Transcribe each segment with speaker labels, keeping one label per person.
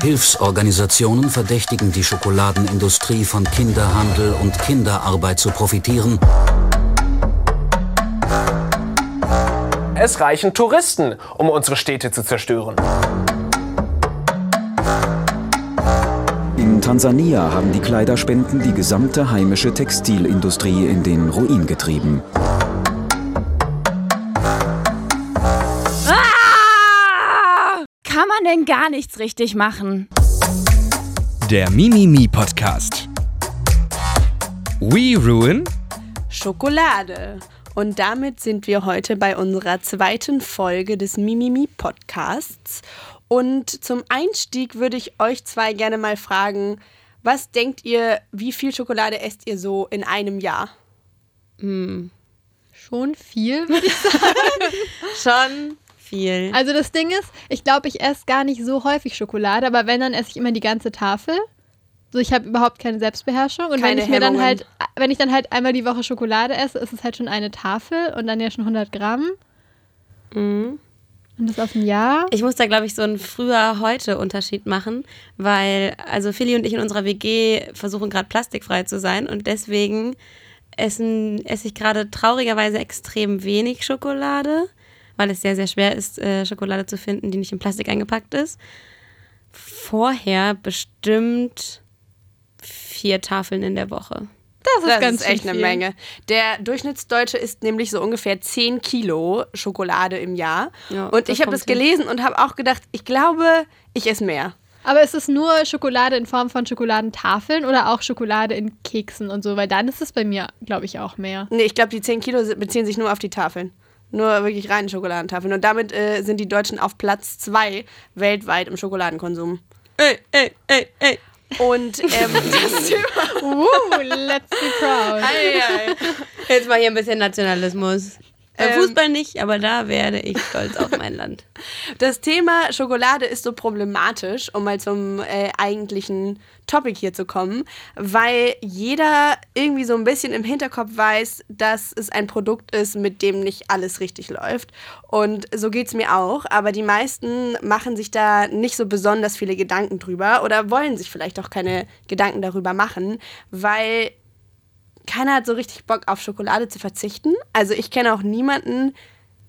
Speaker 1: Hilfsorganisationen verdächtigen die Schokoladenindustrie von Kinderhandel und Kinderarbeit zu profitieren.
Speaker 2: Es reichen Touristen, um unsere Städte zu zerstören.
Speaker 3: In Tansania haben die Kleiderspenden die gesamte heimische Textilindustrie in den Ruin getrieben.
Speaker 4: Denn gar nichts richtig machen?
Speaker 5: Der Mimimi Podcast. We ruin
Speaker 6: Schokolade. Und damit sind wir heute bei unserer zweiten Folge des Mimimi Podcasts. Und zum Einstieg würde ich euch zwei gerne mal fragen, was denkt ihr, wie viel Schokolade esst ihr so in einem Jahr?
Speaker 7: Hm. Schon viel, würde ich sagen.
Speaker 6: Schon viel.
Speaker 7: Also das Ding ist, ich glaube, ich esse gar nicht so häufig Schokolade, aber wenn, dann esse ich immer die ganze Tafel. So, ich habe überhaupt keine Selbstbeherrschung. Und
Speaker 6: Keine
Speaker 7: wenn ich mir dann
Speaker 6: Hemmungen.
Speaker 7: halt, wenn ich dann halt einmal die Woche Schokolade esse, ist es halt schon eine Tafel und dann ja schon 100 Gramm.
Speaker 8: Mhm.
Speaker 7: Und das auf ein Jahr.
Speaker 8: Ich muss da, glaube ich, so einen früher-heute-Unterschied machen, weil, also Philly und ich in unserer WG versuchen gerade plastikfrei zu sein und deswegen essen, esse ich gerade traurigerweise extrem wenig Schokolade, weil es sehr, sehr schwer ist, äh, Schokolade zu finden, die nicht in Plastik eingepackt ist. Vorher bestimmt vier Tafeln in der Woche.
Speaker 7: Das ist
Speaker 6: Das
Speaker 7: ganz
Speaker 6: ist echt
Speaker 7: schön
Speaker 6: eine
Speaker 7: viel.
Speaker 6: Menge. Der Durchschnittsdeutsche isst nämlich so ungefähr 10 Kilo Schokolade im Jahr.
Speaker 8: Ja,
Speaker 6: und ich habe das
Speaker 8: hin.
Speaker 6: gelesen und habe auch gedacht, ich glaube, ich esse mehr.
Speaker 7: Aber ist es nur Schokolade in Form von Schokoladentafeln oder auch Schokolade in Keksen und so? Weil dann ist es bei mir, glaube ich, auch mehr.
Speaker 6: Nee, ich glaube, die 10 Kilo beziehen sich nur auf die Tafeln. Nur wirklich reine Schokoladentafeln. Und damit äh, sind die Deutschen auf Platz 2 weltweit im Schokoladenkonsum.
Speaker 8: Ey, ey, ey, ey.
Speaker 6: Und ähm, das Thema,
Speaker 7: Uh, let's be proud.
Speaker 8: Jetzt mal hier ein bisschen Nationalismus. Beim
Speaker 6: Ähm.
Speaker 8: Fußball nicht, aber da werde ich stolz auf mein Land.
Speaker 6: das Thema Schokolade ist so problematisch, um mal zum äh, eigentlichen Topic hier zu kommen, weil jeder irgendwie so ein bisschen im Hinterkopf weiß, dass es ein Produkt ist, mit dem nicht alles richtig läuft. Und so geht es mir auch. Aber die meisten machen sich da nicht so besonders viele Gedanken drüber oder wollen sich vielleicht auch keine Gedanken darüber machen, weil keiner hat so richtig Bock auf Schokolade zu verzichten. Also ich kenne auch niemanden,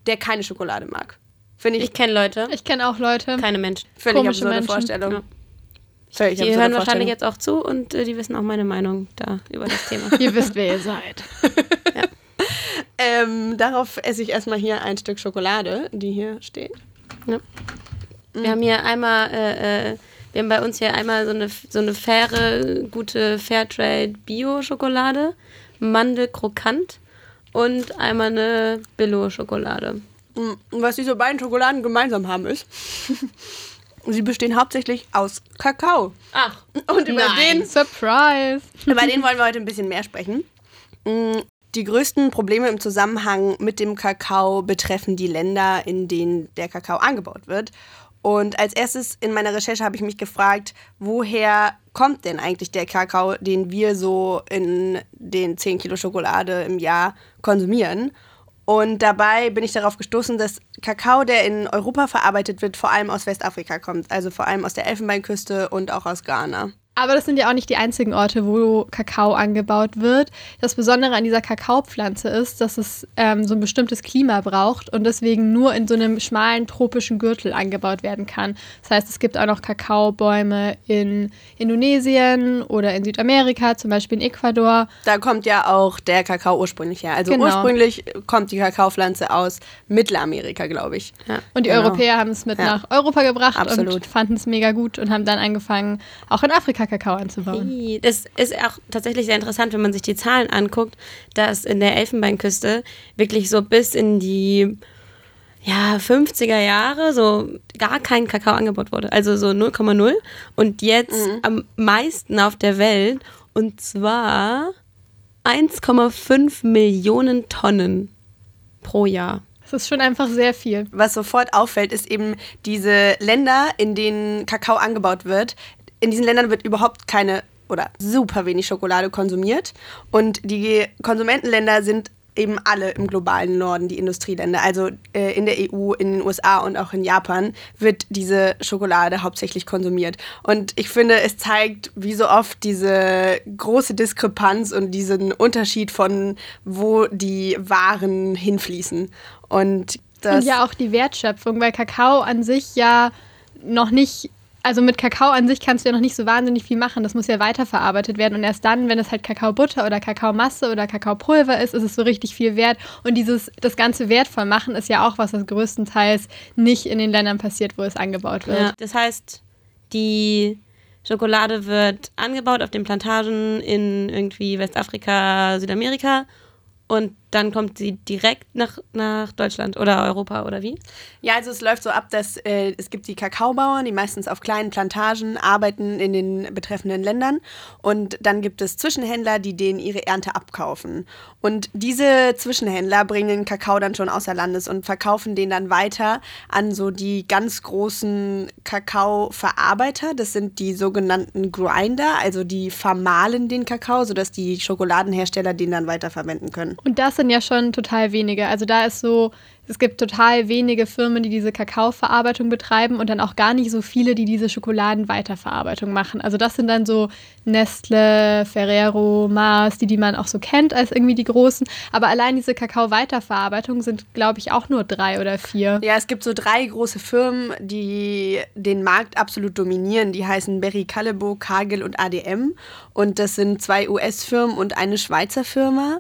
Speaker 6: der keine Schokolade mag. Finde ich,
Speaker 8: Ich kenne Leute,
Speaker 7: Ich kenne auch Leute.
Speaker 8: keine Menschen.
Speaker 6: völlig
Speaker 7: komische
Speaker 6: absurde
Speaker 7: Menschen.
Speaker 6: Vorstellung.
Speaker 8: Ja.
Speaker 6: Völlig
Speaker 8: Die hören wahrscheinlich jetzt auch zu und äh, die wissen auch meine Meinung da über das Thema.
Speaker 7: Ihr wisst, wer ihr seid.
Speaker 6: Ähm, darauf esse ich erstmal hier ein Stück Schokolade, die hier steht.
Speaker 8: Wir haben hier einmal, äh, äh, wir haben bei uns hier einmal so eine, so eine faire, gute Fairtrade Bio-Schokolade, Mandelkrokant und einmal eine Billo-Schokolade.
Speaker 6: Mm, was diese beiden Schokoladen gemeinsam haben ist, sie bestehen hauptsächlich aus Kakao.
Speaker 8: Ach,
Speaker 6: Und über den
Speaker 7: Surprise.
Speaker 6: Über den wollen wir heute ein bisschen mehr sprechen. Mm, Die größten Probleme im Zusammenhang mit dem Kakao betreffen die Länder, in denen der Kakao angebaut wird. Und als erstes in meiner Recherche habe ich mich gefragt, woher kommt denn eigentlich der Kakao, den wir so in den 10 Kilo Schokolade im Jahr konsumieren? Und dabei bin ich darauf gestoßen, dass Kakao, der in Europa verarbeitet wird, vor allem aus Westafrika kommt. Also vor allem aus der Elfenbeinküste und auch aus Ghana.
Speaker 7: Aber das sind ja auch nicht die einzigen Orte, wo Kakao angebaut wird. Das Besondere an dieser Kakaopflanze ist, dass es ähm, so ein bestimmtes Klima braucht und deswegen nur in so einem schmalen tropischen Gürtel angebaut werden kann. Das heißt, es gibt auch noch Kakaobäume in Indonesien oder in Südamerika, zum Beispiel in Ecuador.
Speaker 6: Da kommt ja auch der Kakao ursprünglich her. Also
Speaker 7: Genau.
Speaker 6: ursprünglich kommt die Kakaopflanze aus Mittelamerika, glaube ich.
Speaker 7: Und die
Speaker 6: Genau.
Speaker 7: Europäer haben es mit
Speaker 6: Ja.
Speaker 7: nach Europa gebracht
Speaker 6: Absolut.
Speaker 7: und fanden es mega gut und haben dann angefangen, auch in Afrika Kakao anzubauen.
Speaker 8: Das ist auch tatsächlich sehr interessant, wenn man sich die Zahlen anguckt, dass in der Elfenbeinküste wirklich so bis in die ja, 50er Jahre so gar kein Kakao angebaut wurde. Also so 0,0. Und jetzt am meisten auf der Welt. Und zwar 1,5 Millionen Tonnen pro Jahr.
Speaker 7: Das ist schon einfach sehr viel.
Speaker 6: Was sofort auffällt, ist eben diese Länder, in denen Kakao angebaut wird. In diesen Ländern wird überhaupt keine oder super wenig Schokolade konsumiert. Und die Konsumentenländer sind eben alle im globalen Norden, die Industrieländer. Also äh, in der EU, in den USA und auch in Japan wird diese Schokolade hauptsächlich konsumiert. Und ich finde, es zeigt, wie so oft diese große Diskrepanz und diesen Unterschied von, wo die Waren hinfließen. Und, das
Speaker 7: und ja auch die Wertschöpfung, weil Kakao an sich ja noch nicht also mit Kakao an sich kannst du ja noch nicht so wahnsinnig viel machen. Das muss ja weiterverarbeitet werden. Und erst dann, wenn es halt Kakaobutter oder Kakaomasse oder Kakaopulver ist, ist es so richtig viel wert. Und dieses, das ganze wertvoll machen ist ja auch was, was größtenteils nicht in den Ländern passiert, wo es angebaut wird. Ja,
Speaker 8: das heißt, die Schokolade wird angebaut auf den Plantagen in irgendwie Westafrika, Südamerika und dann kommt sie direkt nach, nach Deutschland oder Europa oder wie?
Speaker 6: Ja, also es läuft so ab, dass äh, es gibt die Kakaobauern, die meistens auf kleinen Plantagen arbeiten in den betreffenden Ländern und dann gibt es Zwischenhändler, die denen ihre Ernte abkaufen. Und diese Zwischenhändler bringen Kakao dann schon außer Landes und verkaufen den dann weiter an so die ganz großen Kakaoverarbeiter. Das sind die sogenannten Grinder, also die vermahlen den Kakao, sodass die Schokoladenhersteller den dann weiterverwenden können.
Speaker 7: Und das sind ja schon total wenige. Also da ist so, es gibt total wenige Firmen, die diese Kakaoverarbeitung betreiben und dann auch gar nicht so viele, die diese Schokoladenweiterverarbeitung machen. Also das sind dann so Nestle, Ferrero, Mars, die, die man auch so kennt als irgendwie die großen. Aber allein diese Kakao-Weiterverarbeitung sind, glaube ich, auch nur drei oder vier.
Speaker 6: Ja, es gibt so drei große Firmen, die den Markt absolut dominieren. Die heißen Berry Callebaut, Cargill und ADM. Und das sind zwei US-Firmen und eine Schweizer Firma.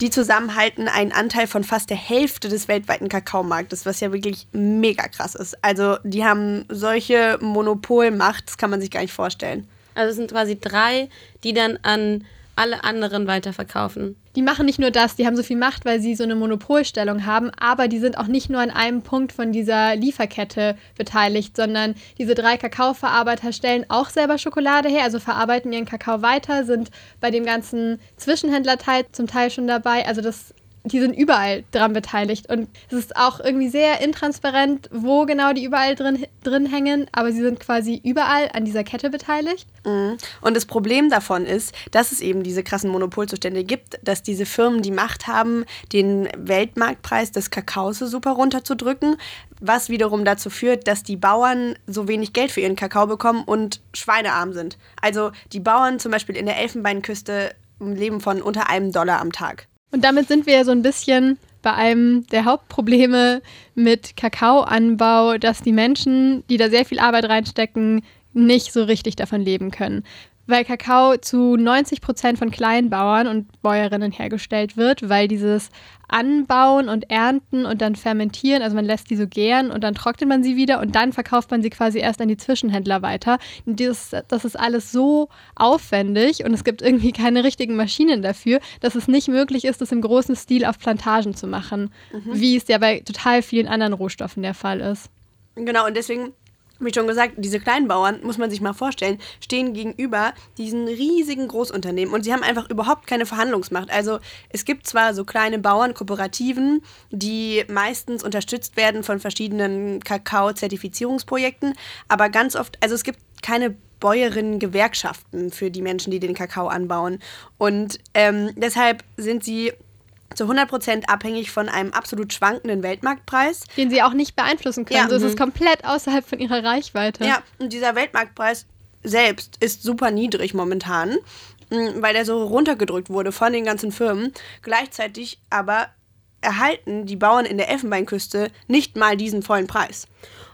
Speaker 6: Die zusammen halten einen Anteil von fast der Hälfte des weltweiten Kakaomarktes, was ja wirklich mega krass ist. Also die haben solche Monopolmacht, das kann man sich gar nicht vorstellen.
Speaker 8: Also es sind quasi drei, die dann an alle anderen weiterverkaufen.
Speaker 7: Die machen nicht nur das, die haben so viel Macht, weil sie so eine Monopolstellung haben, aber die sind auch nicht nur an einem Punkt von dieser Lieferkette beteiligt, sondern diese drei Kakaoverarbeiter stellen auch selber Schokolade her, also verarbeiten ihren Kakao weiter, sind bei dem ganzen Zwischenhändlerteil zum Teil schon dabei. Also das die sind überall dran beteiligt. Und es ist auch irgendwie sehr intransparent, wo genau die überall drin, drin hängen, aber sie sind quasi überall an dieser Kette beteiligt.
Speaker 6: Mhm. Und das Problem davon ist, dass es eben diese krassen Monopolzustände gibt, dass diese Firmen die Macht haben, den Weltmarktpreis des Kakaos so super runterzudrücken, was wiederum dazu führt, dass die Bauern so wenig Geld für ihren Kakao bekommen und schweinearm sind. Also die Bauern zum Beispiel in der Elfenbeinküste leben von unter einem Dollar am Tag.
Speaker 7: Und damit sind wir ja so ein bisschen bei einem der Hauptprobleme mit Kakaoanbau, dass die Menschen, die da sehr viel Arbeit reinstecken, nicht so richtig davon leben können weil Kakao zu 90 Prozent von Kleinbauern und Bäuerinnen hergestellt wird, weil dieses Anbauen und Ernten und dann fermentieren, also man lässt die so gären und dann trocknet man sie wieder und dann verkauft man sie quasi erst an die Zwischenhändler weiter. Dieses, das ist alles so aufwendig und es gibt irgendwie keine richtigen Maschinen dafür, dass es nicht möglich ist, das im großen Stil auf Plantagen zu machen, mhm. wie es ja bei total vielen anderen Rohstoffen der Fall ist.
Speaker 6: Genau, und deswegen wie schon gesagt, diese kleinen Bauern, muss man sich mal vorstellen, stehen gegenüber diesen riesigen Großunternehmen und sie haben einfach überhaupt keine Verhandlungsmacht. Also es gibt zwar so kleine Bauernkooperativen, die meistens unterstützt werden von verschiedenen Kakao-Zertifizierungsprojekten, aber ganz oft, also es gibt keine Bäuerinnen-Gewerkschaften für die Menschen, die den Kakao anbauen. Und ähm, deshalb sind sie zu 100% abhängig von einem absolut schwankenden Weltmarktpreis.
Speaker 7: Den sie auch nicht beeinflussen können. Ja. Also es ist mhm. komplett außerhalb von ihrer Reichweite.
Speaker 6: Ja, und dieser Weltmarktpreis selbst ist super niedrig momentan, mm, weil der so runtergedrückt wurde von den ganzen Firmen. Gleichzeitig aber erhalten die Bauern in der Elfenbeinküste nicht mal diesen vollen Preis.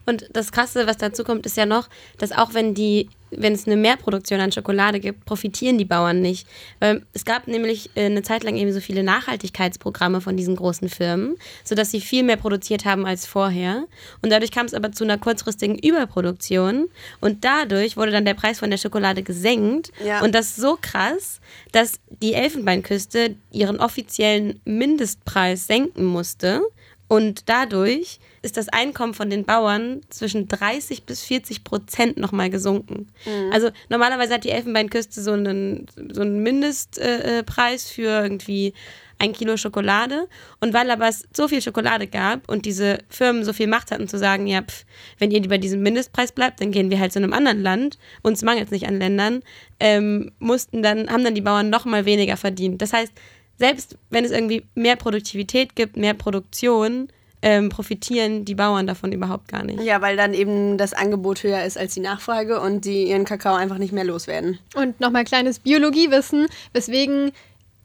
Speaker 8: Und das Krasse, was dazu kommt, ist ja noch, dass auch wenn die wenn es eine Mehrproduktion an Schokolade gibt, profitieren die Bauern nicht. Weil es gab nämlich äh, eine Zeit lang eben so viele Nachhaltigkeitsprogramme von diesen großen Firmen, sodass sie viel mehr produziert haben als vorher. Und dadurch kam es aber zu einer kurzfristigen Überproduktion. Und dadurch wurde dann der Preis von der Schokolade gesenkt. Ja. Und das so krass, dass die Elfenbeinküste ihren offiziellen Mindestpreis senken musste. Und dadurch ist das Einkommen von den Bauern zwischen 30 bis 40 Prozent nochmal gesunken. Mhm. Also normalerweise hat die Elfenbeinküste so einen, so einen Mindestpreis äh, für irgendwie ein Kilo Schokolade. Und weil aber es so viel Schokolade gab und diese Firmen so viel Macht hatten zu sagen, ja, pf, wenn ihr bei diesem Mindestpreis bleibt, dann gehen wir halt zu einem anderen Land. Uns mangelt es nicht an Ländern. Ähm, mussten dann, haben dann die Bauern noch mal weniger verdient. Das heißt, selbst wenn es irgendwie mehr Produktivität gibt, mehr Produktion, ähm, profitieren die Bauern davon überhaupt gar nicht.
Speaker 6: Ja, weil dann eben das Angebot höher ist als die Nachfrage und die ihren Kakao einfach nicht mehr loswerden.
Speaker 7: Und nochmal kleines Biologiewissen, weswegen,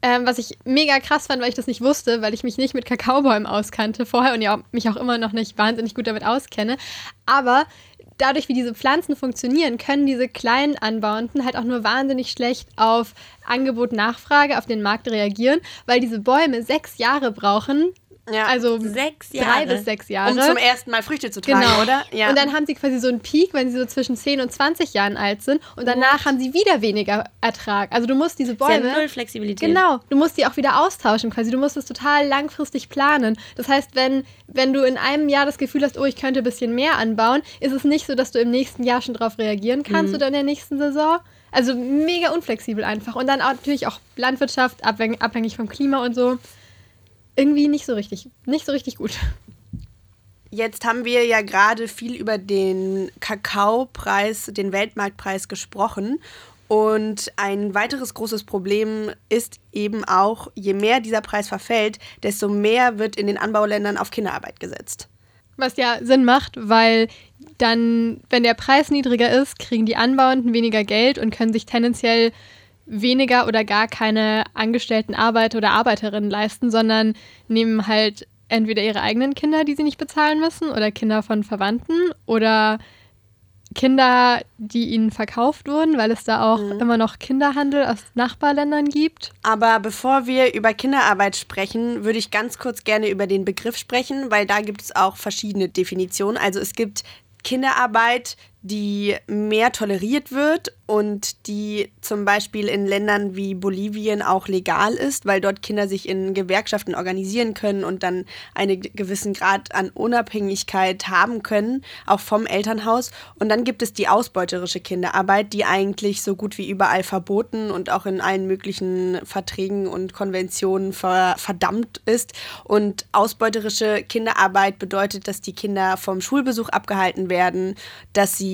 Speaker 7: ähm, was ich mega krass fand, weil ich das nicht wusste, weil ich mich nicht mit Kakaobäumen auskannte vorher und ja mich auch immer noch nicht wahnsinnig gut damit auskenne. Aber dadurch, wie diese Pflanzen funktionieren, können diese kleinen Anbauenden halt auch nur wahnsinnig schlecht auf Angebot-Nachfrage auf den Markt reagieren, weil diese Bäume sechs Jahre brauchen,
Speaker 6: Ja.
Speaker 7: also
Speaker 8: Sechs
Speaker 7: drei
Speaker 8: Jahre.
Speaker 7: bis sechs Jahre.
Speaker 6: um zum ersten Mal Früchte zu tragen,
Speaker 7: Genau,
Speaker 6: oder? Ja.
Speaker 7: Und dann haben sie quasi so einen Peak, wenn sie so zwischen 10 und 20 Jahren alt sind. Und danach haben sie wieder weniger Ertrag. Also du musst diese
Speaker 8: Ist ja
Speaker 7: Bäume.
Speaker 8: null Flexibilität.
Speaker 7: Genau, du musst die auch wieder austauschen quasi. Du musst es total langfristig planen. Das heißt, wenn, wenn du in einem Jahr das Gefühl hast, oh, ich könnte ein bisschen mehr anbauen, ist es nicht so, dass du im nächsten Jahr schon darauf reagieren kannst oder in der nächsten Saison. Also mega unflexibel einfach. Und dann auch, natürlich auch Landwirtschaft, abhängig vom Klima und so. Irgendwie nicht so richtig, nicht so richtig gut.
Speaker 6: Jetzt haben wir ja gerade viel über den Kakaopreis, den Weltmarktpreis gesprochen. Und ein weiteres großes Problem ist eben auch, je mehr dieser Preis verfällt, desto mehr wird in den Anbauländern auf Kinderarbeit gesetzt.
Speaker 7: Was ja Sinn macht, weil dann, wenn der Preis niedriger ist, kriegen die Anbauenden weniger Geld und können sich tendenziell weniger oder gar keine angestellten Arbeiter oder Arbeiterinnen leisten, sondern nehmen halt entweder ihre eigenen Kinder, die sie nicht bezahlen müssen, oder Kinder von Verwandten oder Kinder, die ihnen verkauft wurden, weil es da auch immer noch Kinderhandel aus Nachbarländern gibt.
Speaker 6: Aber bevor wir über Kinderarbeit sprechen, würde ich ganz kurz gerne über den Begriff sprechen, weil da gibt es auch verschiedene Definitionen. Also es gibt Kinderarbeit, die mehr toleriert wird und die zum Beispiel in Ländern wie Bolivien auch legal ist, weil dort Kinder sich in Gewerkschaften organisieren können und dann einen gewissen Grad an Unabhängigkeit haben können, auch vom Elternhaus. Und dann gibt es die ausbeuterische Kinderarbeit, die eigentlich so gut wie überall verboten und auch in allen möglichen Verträgen und Konventionen ver verdammt ist. Und ausbeuterische Kinderarbeit bedeutet, dass die Kinder vom Schulbesuch abgehalten werden, dass sie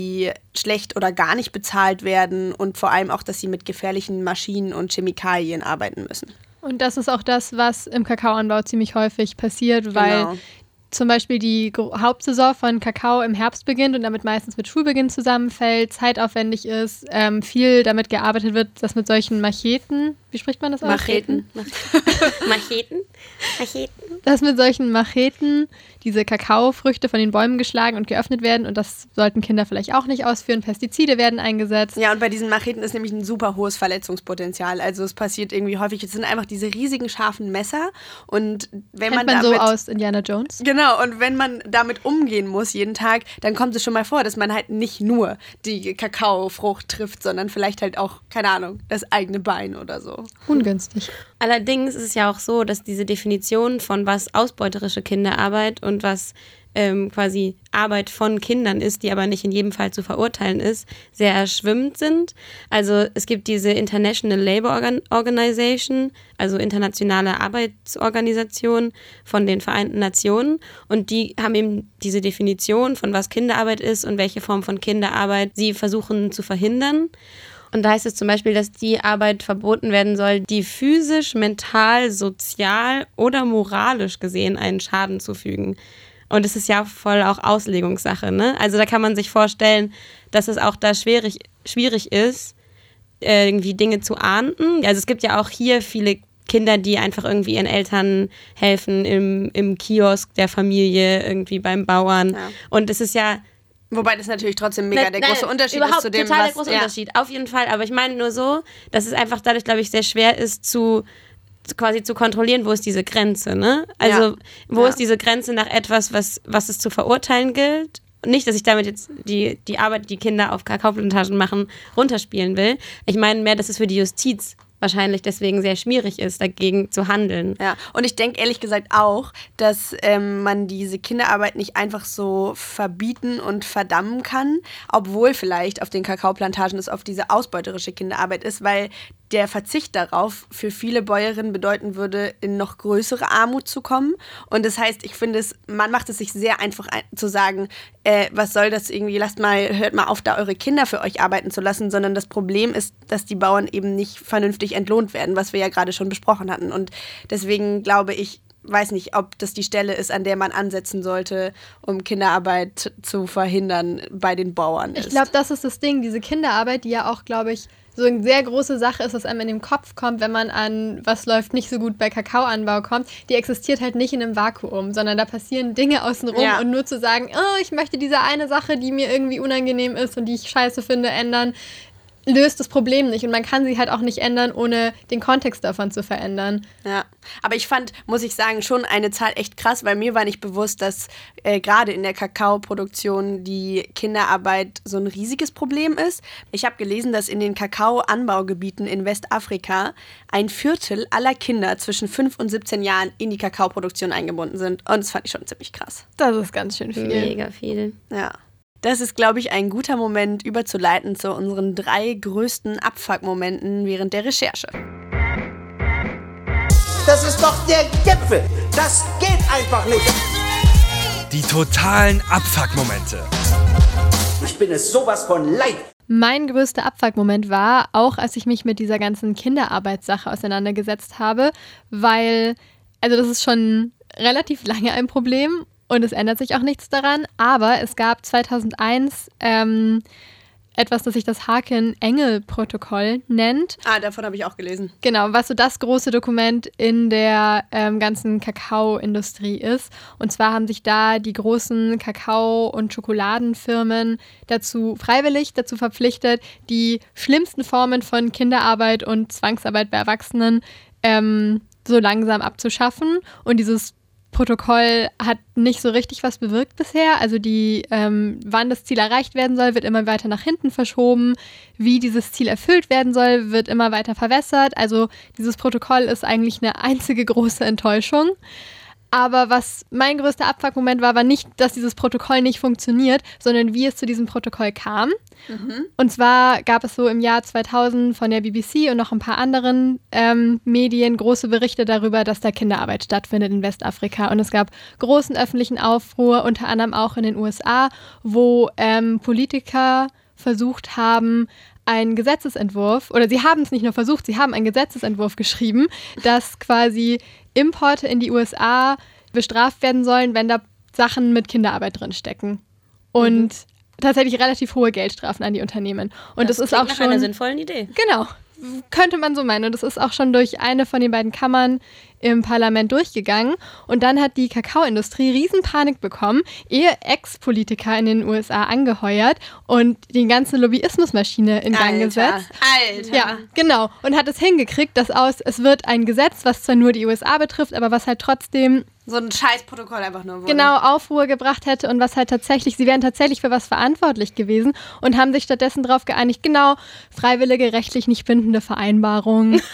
Speaker 6: schlecht oder gar nicht bezahlt werden und vor allem auch, dass sie mit gefährlichen Maschinen und Chemikalien arbeiten müssen.
Speaker 7: Und das ist auch das, was im Kakaoanbau ziemlich häufig passiert, weil
Speaker 6: Genau.
Speaker 7: zum Beispiel die Hauptsaison von Kakao im Herbst beginnt und damit meistens mit Schulbeginn zusammenfällt, zeitaufwendig ist, ähm, viel damit gearbeitet wird, dass mit solchen Macheten, wie spricht man das aus?
Speaker 6: Macheten.
Speaker 8: Macheten? Macheten?
Speaker 7: Dass mit solchen Macheten diese Kakaofrüchte von den Bäumen geschlagen und geöffnet werden und das sollten Kinder vielleicht auch nicht ausführen. Pestizide werden eingesetzt.
Speaker 6: Ja, und bei diesen Macheten ist nämlich ein super hohes Verletzungspotenzial. Also es passiert irgendwie häufig, es sind einfach diese riesigen scharfen Messer und wenn
Speaker 7: Kennt
Speaker 6: man,
Speaker 7: man so
Speaker 6: damit
Speaker 7: aus Indiana Jones.
Speaker 6: Genau, und wenn man damit umgehen muss jeden Tag, dann kommt es schon mal vor, dass man halt nicht nur die Kakaofrucht trifft, sondern vielleicht halt auch, keine Ahnung, das eigene Bein oder so.
Speaker 7: Ungünstig.
Speaker 8: Allerdings ist es ja auch so, dass diese Definition von was ausbeuterische Kinderarbeit und was ähm, quasi Arbeit von Kindern ist, die aber nicht in jedem Fall zu verurteilen ist, sehr erschwimmend sind. Also es gibt diese International Labour Organ Organization, also internationale Arbeitsorganisation von den Vereinten Nationen und die haben eben diese Definition von was Kinderarbeit ist und welche Form von Kinderarbeit sie versuchen zu verhindern. Und da heißt es zum Beispiel, dass die Arbeit verboten werden soll, die physisch, mental, sozial oder moralisch gesehen einen Schaden zufügen. Und es ist ja voll auch Auslegungssache. Ne? Also da kann man sich vorstellen, dass es auch da schwierig, schwierig ist, äh, irgendwie Dinge zu ahnden. Also es gibt ja auch hier viele Kinder, die einfach irgendwie ihren Eltern helfen im, im Kiosk der Familie, irgendwie beim Bauern.
Speaker 6: Ja.
Speaker 8: Und es ist ja
Speaker 6: Wobei das natürlich trotzdem mega
Speaker 8: Nein,
Speaker 6: der
Speaker 8: nein,
Speaker 6: große Unterschied
Speaker 8: überhaupt
Speaker 6: ist zu dem,
Speaker 8: total
Speaker 6: was...
Speaker 8: der große
Speaker 6: ja.
Speaker 8: Unterschied, auf jeden Fall. Aber ich meine nur so, dass es einfach dadurch, glaube ich, sehr schwer ist zu zu- quasi zu kontrollieren, wo ist diese Grenze, ne? Also
Speaker 6: Ja.
Speaker 8: wo
Speaker 6: Ja.
Speaker 8: ist diese Grenze nach etwas, was, was es zu verurteilen gilt? Nicht, dass ich damit jetzt die, die Arbeit, die Kinder auf Kakaoplantagen machen, runterspielen will. Ich meine mehr, dass es für die Justiz wahrscheinlich deswegen sehr schwierig ist, dagegen zu handeln.
Speaker 6: Ja, und ich denke ehrlich gesagt auch, dass ähm, man diese Kinderarbeit nicht einfach so verbieten und verdammen kann, obwohl vielleicht auf den Kakaoplantagen es oft diese ausbeuterische Kinderarbeit ist, weil der Verzicht darauf für viele Bäuerinnen bedeuten würde, in noch größere Armut zu kommen. Und das heißt, ich finde es, man macht es sich sehr einfach ein, zu sagen, äh, was soll das irgendwie, lasst mal, hört mal auf, da eure Kinder für euch arbeiten zu lassen, sondern das Problem ist, dass die Bauern eben nicht vernünftig entlohnt werden, was wir ja gerade schon besprochen hatten. Und deswegen glaube ich, weiß nicht, ob das die Stelle ist, an der man ansetzen sollte, um Kinderarbeit zu verhindern bei den Bauern.
Speaker 7: Ich glaube, das ist das Ding, diese Kinderarbeit, die ja auch, glaube ich, so eine sehr große Sache ist, was einem in den Kopf kommt, wenn man an was läuft nicht so gut bei Kakaoanbau kommt, die existiert halt nicht in einem Vakuum, sondern da passieren Dinge außenrum
Speaker 6: Ja.
Speaker 7: und nur zu sagen, oh, ich möchte diese eine Sache, die mir irgendwie unangenehm ist und die ich scheiße finde, ändern, löst das Problem nicht. Und man kann sie halt auch nicht ändern, ohne den Kontext davon zu verändern.
Speaker 6: Ja, aber ich fand, muss ich sagen, schon eine Zahl echt krass, weil mir war nicht bewusst, dass äh, gerade in der Kakaoproduktion die Kinderarbeit so ein riesiges Problem ist. Ich habe gelesen, dass in den Kakaoanbaugebieten in Westafrika ein Viertel aller Kinder zwischen 5 und 17 Jahren in die Kakaoproduktion eingebunden sind. Und das fand ich schon ziemlich krass.
Speaker 7: Das ist ganz schön viel.
Speaker 8: Mega viel.
Speaker 6: Ja. Das ist, glaube ich, ein guter Moment, überzuleiten zu unseren drei größten Abfuck-Momenten während der Recherche.
Speaker 9: Das ist doch der Gipfel. Das geht einfach nicht.
Speaker 5: Die totalen Abfuck-Momente.
Speaker 9: Ich bin es sowas von leid.
Speaker 7: Mein größter Abfuck-Moment war, auch als ich mich mit dieser ganzen Kinderarbeitssache auseinandergesetzt habe, weil, also das ist schon relativ lange ein Problem und es ändert sich auch nichts daran, aber es gab 2001 ähm, etwas, das sich das Haken-Engel-Protokoll nennt.
Speaker 6: Ah, davon habe ich auch gelesen.
Speaker 7: Genau, was so das große Dokument in der ähm, ganzen Kakaoindustrie ist. Und zwar haben sich da die großen Kakao- und Schokoladenfirmen dazu freiwillig dazu verpflichtet, die schlimmsten Formen von Kinderarbeit und Zwangsarbeit bei Erwachsenen ähm, so langsam abzuschaffen. Und dieses Protokoll hat nicht so richtig was bewirkt bisher. Also die, ähm, wann das Ziel erreicht werden soll, wird immer weiter nach hinten verschoben. Wie dieses Ziel erfüllt werden soll, wird immer weiter verwässert. Also dieses Protokoll ist eigentlich eine einzige große Enttäuschung. Aber was mein größter Abfuck-Moment war, war nicht, dass dieses Protokoll nicht funktioniert, sondern wie es zu diesem Protokoll kam. Und zwar gab es so im Jahr 2000 von der BBC und noch ein paar anderen ähm, Medien große Berichte darüber, dass da Kinderarbeit stattfindet in Westafrika. Und es gab großen öffentlichen Aufruhr, unter anderem auch in den USA, wo ähm, Politiker versucht haben, einen Gesetzesentwurf, oder sie haben es nicht nur versucht, sie haben einen Gesetzesentwurf geschrieben, dass quasi Importe in die USA bestraft werden sollen, wenn da Sachen mit Kinderarbeit drinstecken. Und tatsächlich relativ hohe Geldstrafen an die Unternehmen. Und das, ist
Speaker 8: klingt
Speaker 7: auch
Speaker 8: nach
Speaker 7: schon.
Speaker 8: einer sinnvollen Idee.
Speaker 7: Genau. Könnte man so meinen. Und das ist auch schon durch eine von den beiden Kammern im Parlament durchgegangen. Und dann hat die Kakaoindustrie riesen Panik bekommen, ihr Ex-Politiker in den USA angeheuert und die ganze Lobbyismusmaschine in Gang gesetzt.
Speaker 6: Alter.
Speaker 7: Ja, genau. Und hat es hingekriegt, dass aus, es wird ein Gesetz, was zwar nur die USA betrifft, aber was halt trotzdem
Speaker 6: So ein scheiß Protokoll einfach nur wurde.
Speaker 7: genau Aufruhr gebracht hätte und was halt tatsächlich, sie wären tatsächlich für was verantwortlich gewesen und haben sich stattdessen darauf geeinigt, genau, freiwillige, rechtlich nicht bindende Vereinbarungen.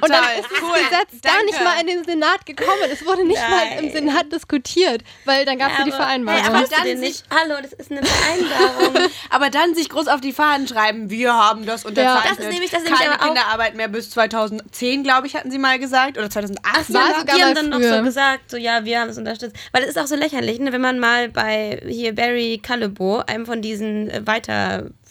Speaker 7: Und dann
Speaker 6: Toll,
Speaker 7: ist das
Speaker 6: cool,
Speaker 7: Gesetz gar
Speaker 6: danke.
Speaker 7: nicht mal in den Senat gekommen. Es wurde nicht mal im Senat diskutiert, weil dann gab es ja die Vereinbarung.
Speaker 8: Hey,
Speaker 6: aber dann sich-
Speaker 8: nicht. Hallo, das ist eine Vereinbarung.
Speaker 6: Aber dann sich groß auf die Fahnen schreiben, wir haben das unterzeichnet.
Speaker 8: Das ist nämlich- das ist
Speaker 6: Keine Kinderarbeit mehr bis 2010, glaube ich, hatten sie mal gesagt. Oder 2008.
Speaker 7: war
Speaker 6: sogar.
Speaker 8: die
Speaker 7: mal
Speaker 8: haben dann noch so gesagt, so ja, wir haben es unterstützt. Weil es ist auch so lächerlich, ne? wenn man mal bei hier Barry Callebaut, einem von diesen äh,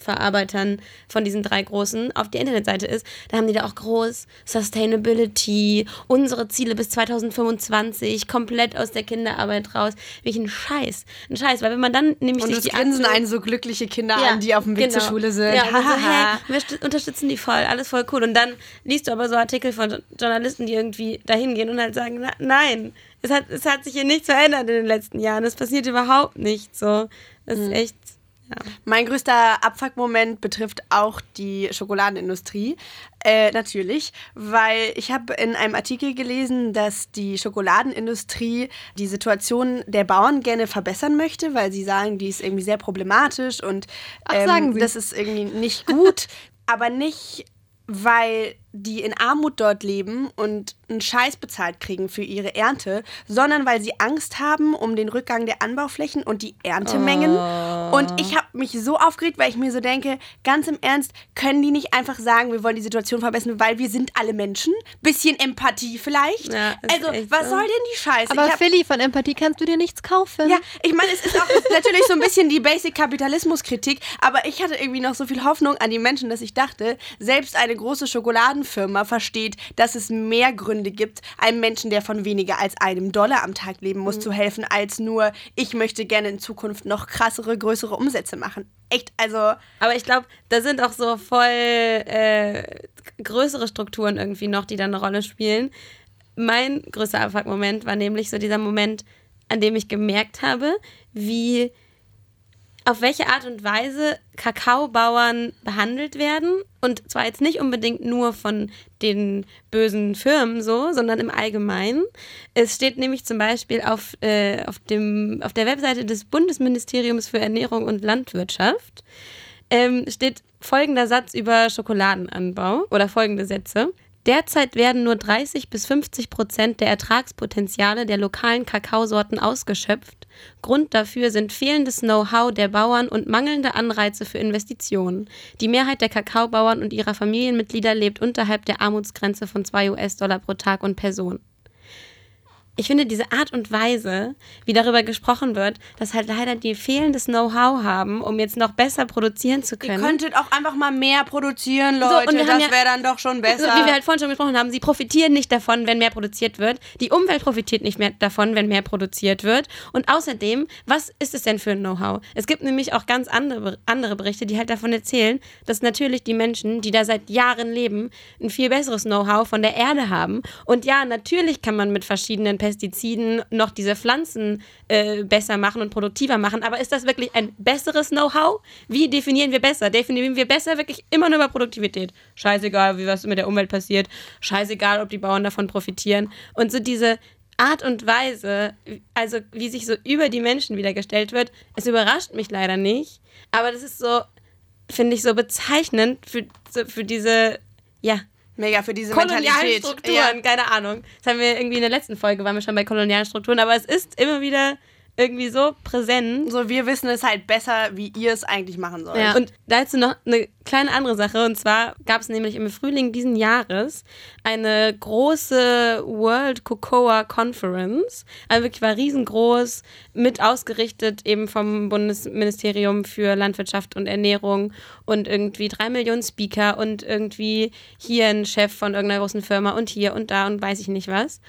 Speaker 8: Weiterverarbeitern von diesen drei großen, auf die Internetseite ist, da haben die da auch groß Sustainability, unsere Ziele bis 2025, komplett aus der Kinderarbeit raus. Wirklich ein Scheiß. Ein Scheiß, weil wenn man dann nämlich
Speaker 6: Und
Speaker 8: sich die
Speaker 6: grinsen einen so glückliche Kinder an, die auf dem Weg zur
Speaker 8: genau.
Speaker 6: Schule sind.
Speaker 8: Ja, und so, hey, wir st- unterstützen die voll, alles voll cool. Und dann liest du aber so Artikel von Jo- Journalisten, die irgendwie dahin gehen und halt sagen, na, nein, es hat, es hat sich hier nichts verändert in den letzten Jahren. Es passiert überhaupt nicht so. Das
Speaker 6: Mhm.
Speaker 8: ist echt, ja.
Speaker 6: Mein größter Abfuck-Moment betrifft auch die Schokoladenindustrie. Äh, natürlich, weil ich habe in einem Artikel gelesen, dass die Schokoladenindustrie die Situation der Bauern gerne verbessern möchte, weil sie sagen, die ist irgendwie sehr problematisch und
Speaker 7: Ach, sagen Sie.
Speaker 6: das ist irgendwie nicht gut, aber nicht weil die in Armut dort leben und einen Scheiß bezahlt kriegen für ihre Ernte, sondern weil sie Angst haben um den Rückgang der Anbauflächen und die Erntemengen. Und ich habe habe mich so aufgeregt, weil ich mir so denke, ganz im Ernst, können die nicht einfach sagen, wir wollen die Situation verbessern, weil wir sind alle Menschen? Bisschen Empathie vielleicht?
Speaker 8: Ja,
Speaker 6: also, was
Speaker 8: so.
Speaker 6: soll denn die Scheiße?
Speaker 7: Aber
Speaker 6: hab-
Speaker 7: Philly, von Empathie kannst du dir nichts kaufen.
Speaker 6: ja, ich meine, es ist auch natürlich so ein bisschen die Basic-Kapitalismus-Kritik, aber ich hatte irgendwie noch so viel Hoffnung an die Menschen, dass ich dachte, selbst eine große Schokoladenfirma versteht, dass es mehr Gründe gibt, einem Menschen, der von weniger als einem Dollar am Tag leben muss, zu helfen, als nur, ich möchte gerne in Zukunft noch krassere, größere Umsätze machen. Echt, also,
Speaker 8: Aber ich glaube, da sind auch so voll äh, größere Strukturen irgendwie noch, die da eine Rolle spielen. Mein größter Abfuck-Moment war nämlich so dieser Moment, an dem ich gemerkt habe, wie auf welche Art und Weise Kakaobauern behandelt werden. Und zwar jetzt nicht unbedingt nur von den bösen Firmen so, sondern im Allgemeinen. Es steht nämlich zum Beispiel auf, äh, auf, dem, auf der Webseite des Bundesministeriums für Ernährung und Landwirtschaft ähm, steht folgender Satz über Schokoladenanbau oder folgende Sätze. Derzeit werden nur 30 bis 50 Prozent der Ertragspotenziale der lokalen Kakaosorten ausgeschöpft. Grund dafür sind fehlendes Know-how der Bauern und mangelnde Anreize für Investitionen. Die Mehrheit der Kakaobauern und ihrer Familienmitglieder lebt unterhalb der Armutsgrenze von 2 US-Dollar pro Tag und Person. Ich finde diese Art und Weise, wie darüber gesprochen wird, dass halt leider die fehlendes Know-how haben, um jetzt noch besser produzieren zu
Speaker 6: ihr
Speaker 8: können.
Speaker 6: könntet auch einfach mal mehr produzieren,
Speaker 8: So,
Speaker 6: Leute.
Speaker 8: haben
Speaker 6: das
Speaker 8: ja-
Speaker 6: wäre dann doch schon besser.
Speaker 8: So, wie wir halt vorhin schon gesprochen haben, sie profitieren nicht davon, wenn mehr produziert wird. Die Umwelt profitiert nicht mehr davon, wenn mehr produziert wird. Und außerdem, was ist es denn für ein Know-how? Es gibt nämlich auch ganz andere, andere Berichte, die halt davon erzählen, dass natürlich die Menschen, die da seit Jahren leben, ein viel besseres Know-how von der Erde haben. Und ja, natürlich kann man mit verschiedenen Pestiziden noch diese Pflanzen äh, besser machen und produktiver machen. Aber ist das wirklich ein besseres Know-how? Wie definieren wir besser? Definieren wir besser wirklich immer nur über Produktivität? Scheißegal, wie was mit der Umwelt passiert. Scheißegal, ob die Bauern davon profitieren. Und so diese Art und Weise, also wie sich so über die Menschen wieder gestellt wird, es überrascht mich leider nicht. Aber das ist so, finde ich, so bezeichnend für, für diese, ja,
Speaker 6: Mega für diese
Speaker 8: kolonialen. Strukturen, keine Ahnung. Das haben wir irgendwie in der letzten Folge, waren wir schon bei kolonialen Strukturen, aber es ist immer wieder irgendwie so präsent.
Speaker 6: So, wir wissen es halt besser, wie ihr es eigentlich machen sollt.
Speaker 8: Ja. Und dazu noch eine kleine andere Sache. Und zwar gab es nämlich im Frühling diesen Jahres eine große World Cocoa Conference. Also wirklich war riesengroß, mit ausgerichtet eben vom Bundesministerium für Landwirtschaft und Ernährung und irgendwie drei Millionen Speaker und irgendwie hier ein Chef von irgendeiner großen Firma und hier und da und weiß ich nicht was.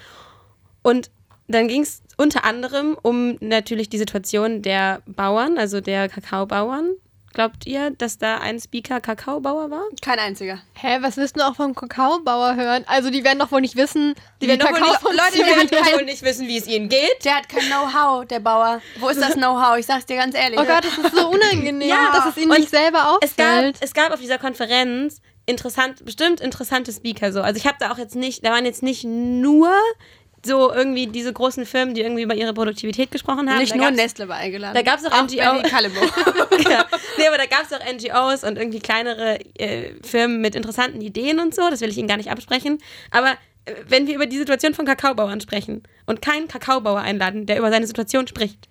Speaker 8: Und dann ging es unter anderem um natürlich die Situation der Bauern, also der Kakaobauern. Glaubt ihr, dass da ein Speaker Kakaobauer war?
Speaker 6: Kein einziger.
Speaker 7: Hä, was willst du auch vom Kakaobauer hören? Also die werden doch wohl nicht wissen,
Speaker 8: Die
Speaker 7: wie
Speaker 8: werden doch wohl
Speaker 7: Kakao
Speaker 8: nicht, Leute, die werden wohl nicht wissen, wie es ihnen geht.
Speaker 6: Der hat kein Know-how, der Bauer. Wo ist das Know-how? Ich sag's dir ganz ehrlich.
Speaker 7: Oh Gott, das ist so unangenehm,
Speaker 8: Ja,
Speaker 7: dass es ihnen
Speaker 8: und
Speaker 7: nicht selber
Speaker 8: Es gab,
Speaker 7: auffällt.
Speaker 8: es gab auf dieser Konferenz interessant, bestimmt interessante Speaker so. Also ich habe da auch jetzt nicht, da waren jetzt nicht nur so irgendwie diese großen Firmen, die irgendwie über ihre Produktivität gesprochen haben.
Speaker 6: Nicht
Speaker 8: da
Speaker 6: nur Nestle war eingeladen.
Speaker 8: Da gab's auch
Speaker 6: auch
Speaker 8: NGO.
Speaker 6: Benny Calebo.
Speaker 8: ja. Nee, aber da gab es auch NGOs und irgendwie kleinere äh, Firmen mit interessanten Ideen und so. Das will ich Ihnen gar nicht absprechen. Aber äh, wenn wir über die Situation von Kakaobauern sprechen und keinen Kakaobauer einladen, der über seine Situation spricht.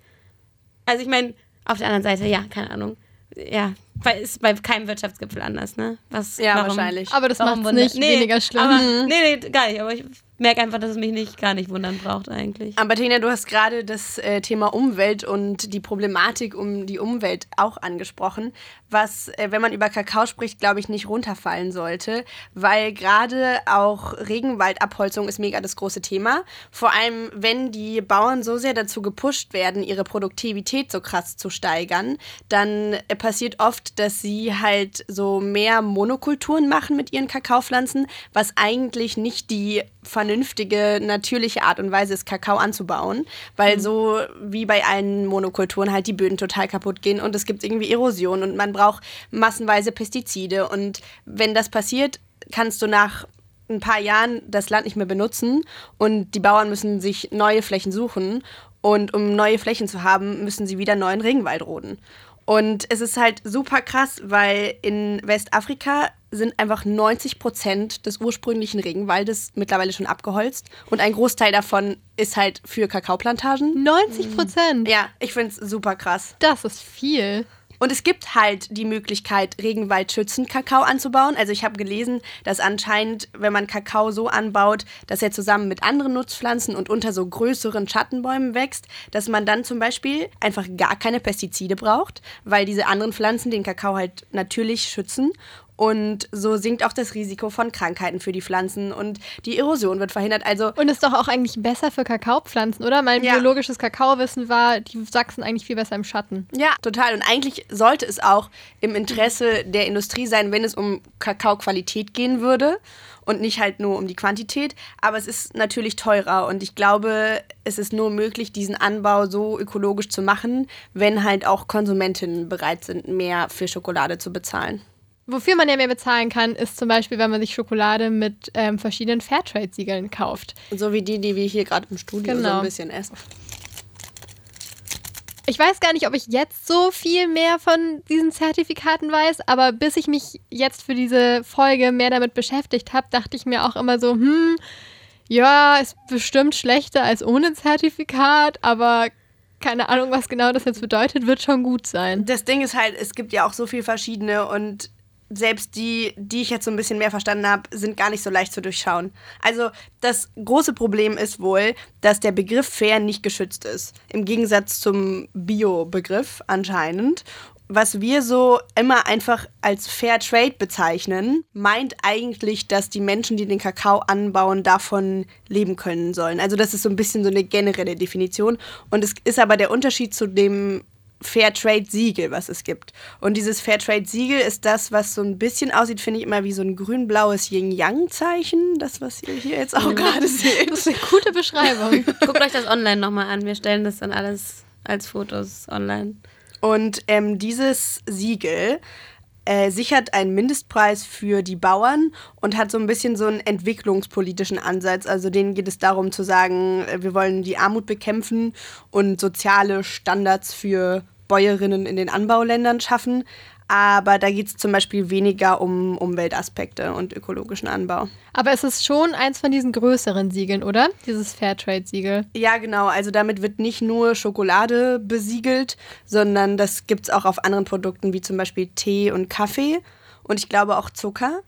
Speaker 8: Also ich meine, auf der anderen Seite, ja, keine Ahnung. Ja, weil ist bei keinem Wirtschaftsgipfel anders, ne? Was,
Speaker 6: Ja,
Speaker 8: warum?
Speaker 6: wahrscheinlich.
Speaker 7: Aber das macht es
Speaker 8: wunder-
Speaker 7: nicht weniger schlimm.
Speaker 8: Aber, nee, nee, gar nicht. Aber ich merke einfach, dass es mich nicht gar nicht wundern braucht eigentlich.
Speaker 6: Aber Tina, du hast gerade das äh, Thema Umwelt und die Problematik um die Umwelt auch angesprochen, was, äh, wenn man über Kakao spricht, glaube ich, nicht runterfallen sollte, weil gerade auch Regenwaldabholzung ist mega das große Thema. Vor allem, wenn die Bauern so sehr dazu gepusht werden, ihre Produktivität so krass zu steigern, dann äh, passiert oft, dass sie halt so mehr Monokulturen machen mit ihren Kakaopflanzen, was eigentlich nicht die vernünftige, natürliche Art und Weise ist, Kakao anzubauen, weil so wie bei allen Monokulturen halt die Böden total kaputt gehen und es gibt irgendwie Erosion und man braucht massenweise Pestizide und wenn das passiert, kannst du nach ein paar Jahren das Land nicht mehr benutzen und die Bauern müssen sich neue Flächen suchen und um neue Flächen zu haben, müssen sie wieder neuen Regenwald roden. Und es ist halt super krass, weil in Westafrika sind einfach 90 Prozent des ursprünglichen Regenwaldes mittlerweile schon abgeholzt. Und ein Großteil davon ist halt für Kakaoplantagen.
Speaker 7: 90 Prozent.
Speaker 6: Ja, ich finde es super krass.
Speaker 7: Das ist viel.
Speaker 6: Und es gibt halt die Möglichkeit, regenwaldschützend Kakao anzubauen. Also ich habe gelesen, dass anscheinend, wenn man Kakao so anbaut, dass er zusammen mit anderen Nutzpflanzen und unter so größeren Schattenbäumen wächst, dass man dann zum Beispiel einfach gar keine Pestizide braucht, weil diese anderen Pflanzen den Kakao halt natürlich schützen. Und so sinkt auch das Risiko von Krankheiten für die Pflanzen und die Erosion wird verhindert. Also
Speaker 7: Und ist doch auch eigentlich besser für Kakaopflanzen, oder? Mein
Speaker 6: Ja.
Speaker 7: biologisches Kakaowissen war, die wachsen eigentlich viel besser im Schatten.
Speaker 6: Ja, total. Und eigentlich sollte es auch im Interesse der Industrie sein, wenn es um Kakaoqualität gehen würde und nicht halt nur um die Quantität. Aber es ist natürlich teurer und ich glaube, es ist nur möglich, diesen Anbau so ökologisch zu machen, wenn halt auch Konsumentinnen bereit sind, mehr für Schokolade zu bezahlen.
Speaker 7: Wofür man ja mehr bezahlen kann, ist zum Beispiel, wenn man sich Schokolade mit ähm, verschiedenen Fairtrade-Siegeln kauft.
Speaker 6: So wie die, die wir hier gerade im Studio so
Speaker 7: Genau.
Speaker 6: ein bisschen essen.
Speaker 7: Ich weiß gar nicht, ob ich jetzt so viel mehr von diesen Zertifikaten weiß, aber bis ich mich jetzt für diese Folge mehr damit beschäftigt habe, dachte ich mir auch immer so, hm, ja, ist bestimmt schlechter als ohne Zertifikat, aber keine Ahnung, was genau das jetzt bedeutet, wird schon gut sein.
Speaker 6: Das Ding ist halt, es gibt ja auch so viel verschiedene und selbst die, die ich jetzt so ein bisschen mehr verstanden habe, sind gar nicht so leicht zu durchschauen. Also das große Problem ist wohl, dass der Begriff fair nicht geschützt ist. Im Gegensatz zum Bio-Begriff anscheinend. Was wir so immer einfach als Fair Trade bezeichnen, meint eigentlich, dass die Menschen, die den Kakao anbauen, davon leben können sollen. Also das ist so ein bisschen so eine generelle Definition. Und es ist aber der Unterschied zu dem Fairtrade-Siegel, was es gibt. Und dieses Fairtrade-Siegel ist das, was so ein bisschen aussieht, finde ich immer wie so ein grün-blaues Yin-Yang-Zeichen. Das, was ihr hier jetzt auch gerade seht.
Speaker 7: Das ist eine gute Beschreibung.
Speaker 8: Guckt euch das online nochmal an. Wir stellen das dann alles als Fotos online.
Speaker 6: Und ähm, dieses Siegel äh, sichert einen Mindestpreis für die Bauern und hat so ein bisschen so einen entwicklungspolitischen Ansatz. Also denen geht es darum zu sagen, äh, wir wollen die Armut bekämpfen und soziale Standards für Bäuerinnen in den Anbauländern schaffen. Aber da geht es zum Beispiel weniger um Umweltaspekte und ökologischen Anbau.
Speaker 7: Aber es ist schon eins von diesen größeren Siegeln, oder? Dieses Fairtrade-Siegel.
Speaker 6: Ja, genau. Also damit wird nicht nur Schokolade besiegelt, sondern das gibt es auch auf anderen Produkten wie zum Beispiel Tee und Kaffee und ich glaube auch Zucker.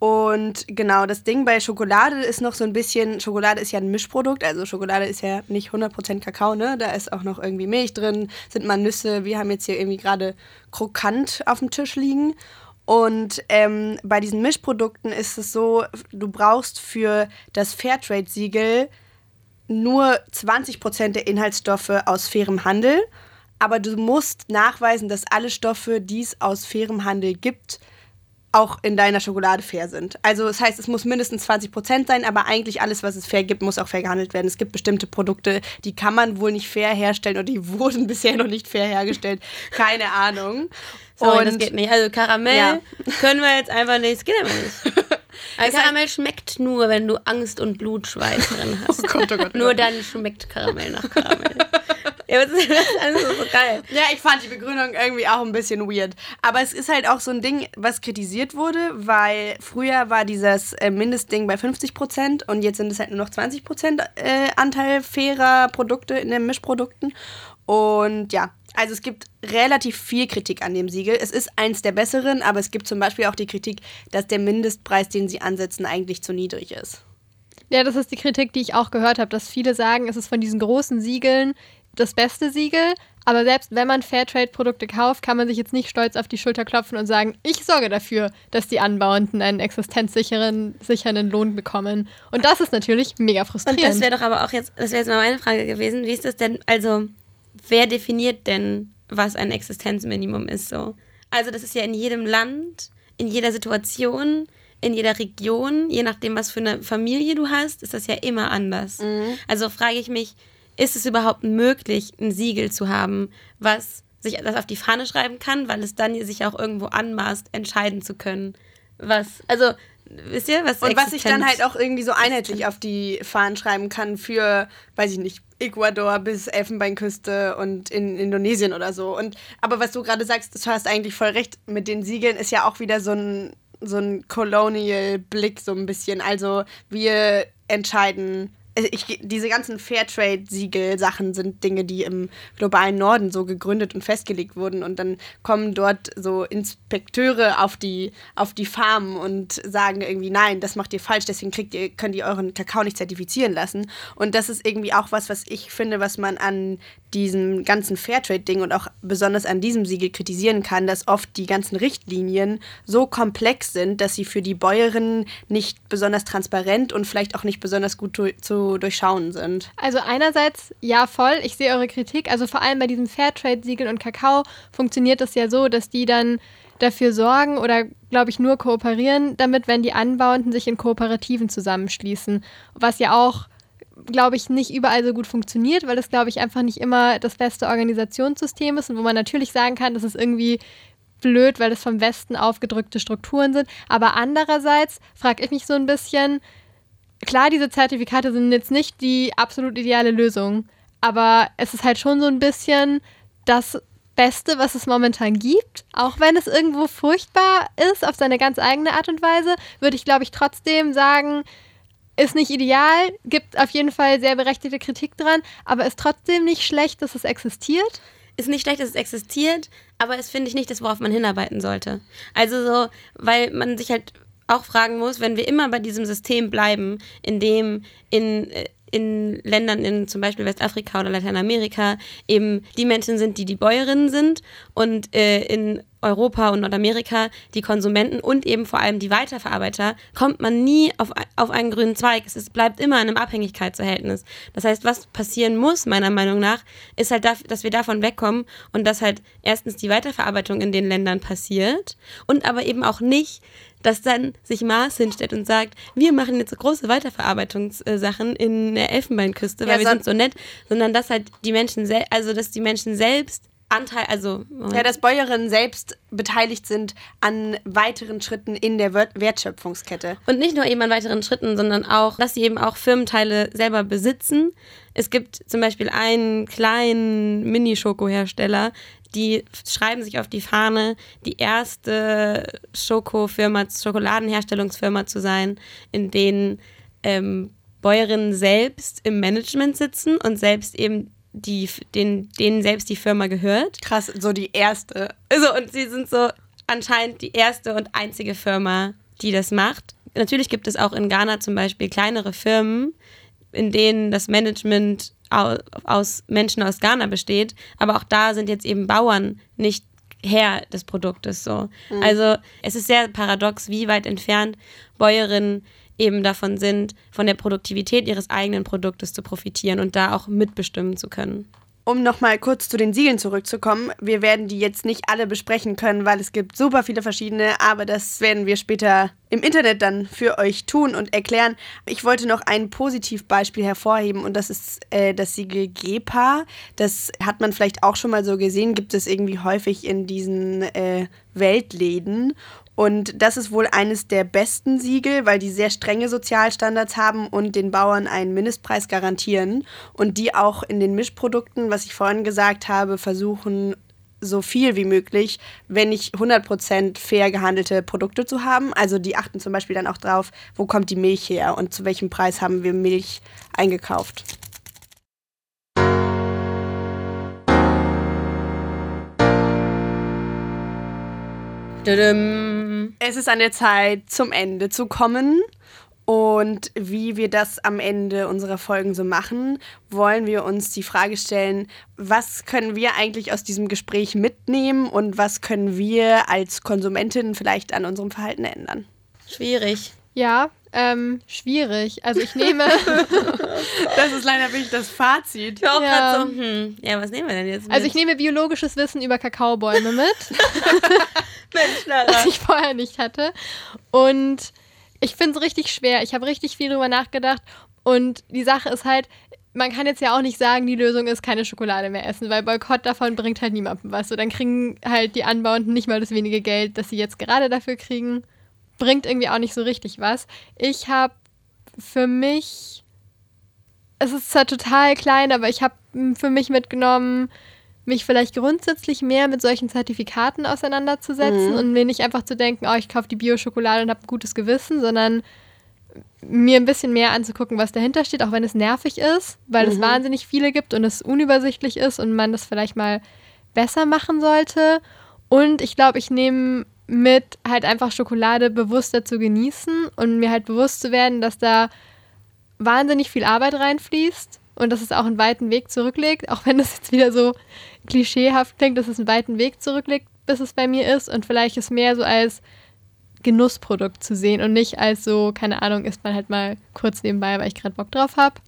Speaker 6: Und genau, das Ding bei Schokolade ist noch so ein bisschen, Schokolade ist ja ein Mischprodukt, also Schokolade ist ja nicht 100% Kakao, ne? Da ist auch noch irgendwie Milch drin, sind mal Nüsse. Wir haben jetzt hier irgendwie gerade krokant auf dem Tisch liegen. Und ähm, bei diesen Mischprodukten ist es so, du brauchst für das Fairtrade-Siegel nur 20% der Inhaltsstoffe aus fairem Handel. Aber du musst nachweisen, dass alle Stoffe, die es aus fairem Handel gibt, auch in deiner Schokolade fair sind. Also das heißt, es muss mindestens 20% sein, aber eigentlich alles, was es fair gibt, muss auch fair gehandelt werden. Es gibt bestimmte Produkte, die kann man wohl nicht fair herstellen oder die wurden bisher noch nicht fair hergestellt. Keine Ahnung.
Speaker 8: Sorry, das geht nicht. Also Karamell
Speaker 6: Ja.
Speaker 8: können wir jetzt einfach nicht. Das geht aber nicht.
Speaker 6: Halt-
Speaker 8: Karamell schmeckt nur, wenn du Angst und Blutschweiß drin hast.
Speaker 6: Oh Gott, oh Gott, oh
Speaker 8: nur
Speaker 6: Gott.
Speaker 8: dann schmeckt Karamell nach Karamell. ja, aber das ist alles so geil.
Speaker 6: Ja, ich fand die Begründung irgendwie auch ein bisschen weird. Aber es ist halt auch so ein Ding, was kritisiert wurde, weil früher war dieses äh, Mindestding bei 50% und jetzt sind es halt nur noch 20% äh, Anteil fairer Produkte in den Mischprodukten. Und ja, also es gibt relativ viel Kritik an dem Siegel. Es ist eins der besseren, aber es gibt zum Beispiel auch die Kritik, dass der Mindestpreis, den sie ansetzen, eigentlich zu niedrig ist.
Speaker 7: Ja, das ist die Kritik, die ich auch gehört habe, dass viele sagen, es ist von diesen großen Siegeln das beste Siegel. Aber selbst wenn man Fairtrade-Produkte kauft, kann man sich jetzt nicht stolz auf die Schulter klopfen und sagen, ich sorge dafür, dass die Anbauenden einen existenzsicheren sichernden Lohn bekommen. Und das ist natürlich mega
Speaker 8: Und
Speaker 7: frustrierend.
Speaker 8: das wäre doch aber auch jetzt, das wäre jetzt mal meine Frage gewesen. Wie ist das denn? Also, wer definiert denn, was ein Existenzminimum ist so? Also, das ist ja in jedem Land, in jeder Situation, in jeder Region, je nachdem, was für eine Familie du hast, ist das ja immer anders. Also frage ich mich, ist es überhaupt möglich, ein Siegel zu haben, was sich das auf die Fahne schreiben kann, weil es dann sich auch irgendwo anmaßt, entscheiden zu können, was, also, wisst ihr, was
Speaker 6: Und was ich dann halt auch irgendwie so einheitlich auf die Fahnen schreiben kann für, weiß ich nicht, Ecuador bis Elfenbeinküste und in Indonesien oder so. Und aber was du gerade sagst, du hast eigentlich voll recht, mit den Siegeln ist ja auch wieder so ein, so ein Colonial-Blick so ein bisschen. Also wir entscheiden, ich, diese ganzen Fairtrade-Siegel-Sachen sind Dinge, die im globalen Norden so gegründet und festgelegt wurden. Und dann kommen dort so Inspekteure auf die, auf die Farmen und sagen irgendwie, nein, das macht ihr falsch, deswegen kriegt ihr, könnt ihr euren Kakao nicht zertifizieren lassen. Und das ist irgendwie auch was, was ich finde, was man an diesem ganzen Fairtrade-Ding und auch besonders an diesem Siegel kritisieren kann, dass oft die ganzen Richtlinien so komplex sind, dass sie für die Bäuerinnen nicht besonders transparent und vielleicht auch nicht besonders gut zu durchschauen sind.
Speaker 7: Also einerseits, ja, voll, ich sehe eure Kritik. Also vor allem bei diesem Fairtrade-Siegel und Kakao funktioniert das ja so, dass die dann dafür sorgen oder, glaube ich, nur kooperieren damit, wenn die Anbauenden sich in Kooperativen zusammenschließen. Was ja auch, glaube ich, nicht überall so gut funktioniert, weil das, glaube ich, einfach nicht immer das beste Organisationssystem ist und wo man natürlich sagen kann, das ist irgendwie blöd, weil es vom Westen aufgedrückte Strukturen sind. Aber andererseits frage ich mich so ein bisschen, klar, diese Zertifikate sind jetzt nicht die absolut ideale Lösung, aber es ist halt schon so ein bisschen das Beste, was es momentan gibt. Auch wenn es irgendwo furchtbar ist, auf seine ganz eigene Art und Weise, würde ich, glaube ich, trotzdem sagen, ist nicht ideal, gibt auf jeden Fall sehr berechtigte Kritik dran, aber ist trotzdem nicht schlecht, dass es existiert.
Speaker 8: Ist nicht schlecht, dass es existiert, aber es finde ich nicht das, worauf man hinarbeiten sollte. Also so, weil man sich halt auch fragen muss, wenn wir immer bei diesem System bleiben, in dem in, äh, in Ländern in zum Beispiel Westafrika oder Lateinamerika eben die Menschen sind, die die Bäuerinnen sind und äh, in Europa und Nordamerika die Konsumenten und eben vor allem die Weiterverarbeiter, kommt man nie auf, auf einen grünen Zweig. Es ist, bleibt immer in einem Abhängigkeitsverhältnis. Das heißt, was passieren muss, meiner Meinung nach, ist halt, dass wir davon wegkommen und dass halt erstens die Weiterverarbeitung in den Ländern passiert und aber eben auch nicht, dass dann sich Mars hinstellt und sagt, wir machen jetzt so große Weiterverarbeitungssachen in der Elfenbeinküste, weil ja, wir sind so nett, sondern dass halt die Menschen, also dass die Menschen selbst Anteil, also.
Speaker 6: Ja, dass Bäuerinnen selbst beteiligt sind an weiteren Schritten in der Wertschöpfungskette.
Speaker 8: Und nicht nur eben an weiteren Schritten, sondern auch, dass sie eben auch Firmenteile selber besitzen. Es gibt zum Beispiel einen kleinen Mini-Schoko-Hersteller, die schreiben sich auf die Fahne, die erste Schokofirma, Schokoladenherstellungsfirma zu sein, in denen ähm, Bäuerinnen selbst im Management sitzen und selbst eben die, den, denen selbst die Firma gehört.
Speaker 6: Krass, so die erste.
Speaker 8: Also, und sie sind so anscheinend die erste und einzige Firma, die das macht. Natürlich gibt es auch in Ghana zum Beispiel kleinere Firmen, in denen das Management aus Menschen aus Ghana besteht, aber auch da sind jetzt eben Bauern nicht Herr des Produktes so. Mhm. Also es ist sehr paradox, wie weit entfernt Bäuerinnen eben davon sind, von der Produktivität ihres eigenen Produktes zu profitieren und da auch mitbestimmen zu können
Speaker 6: um nochmal kurz zu den Siegeln zurückzukommen, wir werden die jetzt nicht alle besprechen können, weil es gibt super viele verschiedene, aber das werden wir später im Internet dann für euch tun und erklären. Ich wollte noch ein Positivbeispiel hervorheben und das ist äh, das Siegel GEPA. Das hat man vielleicht auch schon mal so gesehen, gibt es irgendwie häufig in diesen äh, Weltläden. Und das ist wohl eines der besten Siegel, weil die sehr strenge Sozialstandards haben und den Bauern einen Mindestpreis garantieren. Und die auch in den Mischprodukten, was ich vorhin gesagt habe, versuchen, so viel wie möglich, wenn nicht 100% fair gehandelte Produkte zu haben. Also die achten zum Beispiel dann auch drauf, wo kommt die Milch her und zu welchem Preis haben wir Milch eingekauft. Es ist an der Zeit, zum Ende zu kommen. Und wie wir das am Ende unserer Folgen so machen, wollen wir uns die Frage stellen, was können wir eigentlich aus diesem Gespräch mitnehmen und was können wir als Konsumentinnen vielleicht an unserem Verhalten ändern?
Speaker 8: Schwierig.
Speaker 7: Ja, ähm, schwierig. Also ich nehme.
Speaker 6: das ist leider wirklich das Fazit.
Speaker 8: Ich auch ja. so, hm, ja, was nehmen wir denn jetzt? Mit?
Speaker 7: Also ich nehme biologisches Wissen über Kakaobäume mit. Mensch, Was ich vorher nicht hatte. Und ich finde es richtig schwer. Ich habe richtig viel drüber nachgedacht. Und die Sache ist halt, man kann jetzt ja auch nicht sagen, die Lösung ist keine Schokolade mehr essen, weil Boykott davon bringt halt niemandem was. So, dann kriegen halt die Anbauenden nicht mal das wenige Geld, das sie jetzt gerade dafür kriegen. Bringt irgendwie auch nicht so richtig was. Ich habe für mich, es ist zwar total klein, aber ich habe für mich mitgenommen, mich vielleicht grundsätzlich mehr mit solchen Zertifikaten auseinanderzusetzen mhm. und mir nicht einfach zu denken, oh, ich kaufe die Bio-Schokolade und habe ein gutes Gewissen, sondern mir ein bisschen mehr anzugucken, was dahinter steht, auch wenn es nervig ist, weil es wahnsinnig viele gibt und es unübersichtlich ist und man das vielleicht mal besser machen sollte. Und ich glaube, ich nehme mit, halt einfach Schokolade bewusster zu genießen und mir halt bewusst zu werden, dass da wahnsinnig viel Arbeit reinfließt und dass es auch einen weiten Weg zurücklegt, auch wenn das jetzt wieder so klischeehaft klingt, dass es einen weiten Weg zurücklegt, bis es bei mir ist und vielleicht es mehr so als Genussprodukt zu sehen und nicht als so, keine Ahnung, isst man halt mal kurz nebenbei, weil ich gerade Bock drauf habe.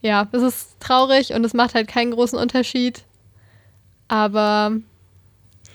Speaker 7: Ja, das ist traurig und es macht halt keinen großen Unterschied. Aber